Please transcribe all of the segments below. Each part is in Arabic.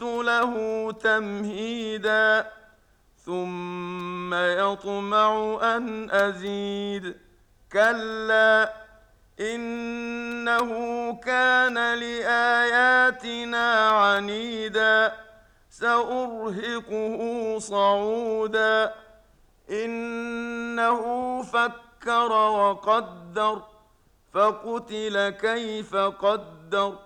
له تمهيدا ثم يطمع أن أزيد. كلا إنه كان لآياتنا عنيدا سأرهقه صعودا. إنه فكر وقدر فقتل كيف قدر.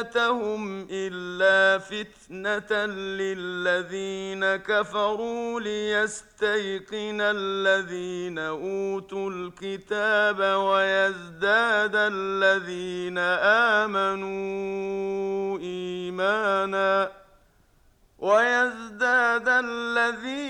عدتهم إلا فتنة للذين كفروا ليستيقن الذين أوتوا الكتاب ويزداد الذين آمنوا إيمانا ويزداد الذين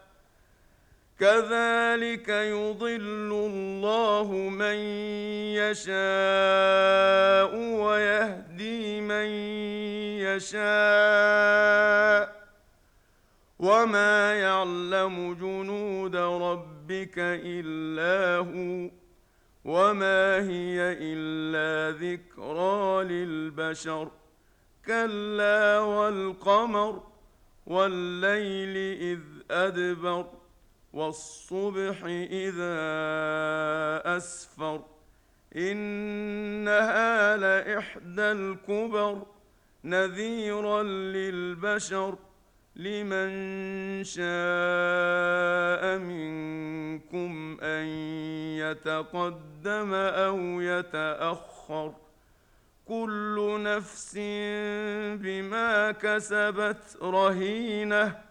كذلك يضل الله من يشاء ويهدي من يشاء وما يعلم جنود ربك إلا هو وما هي إلا ذكرى للبشر كلا والقمر والليل إذ أدبر والصبح إذا أسفر إنها لإحدى الكبر نذيرا للبشر لمن شاء منكم أن يتقدم أو يتأخر كل نفس بما كسبت رهينة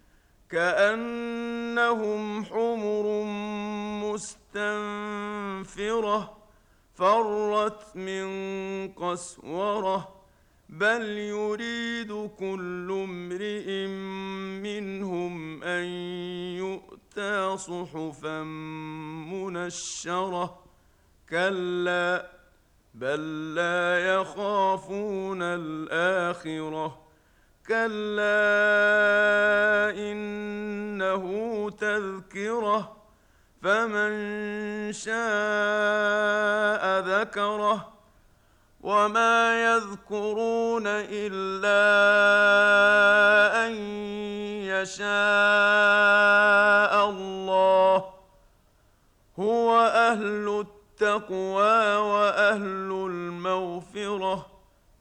كأنهم حمر مستنفرة فرت من قسورة بل يريد كل امرئ منهم أن يؤتى صحفا منشرة. كلا بل لا يخافون الآخرة. كلا انه تذكره فمن شاء ذكره وما يذكرون الا ان يشاء الله هو أهل التقوى واهل المغفره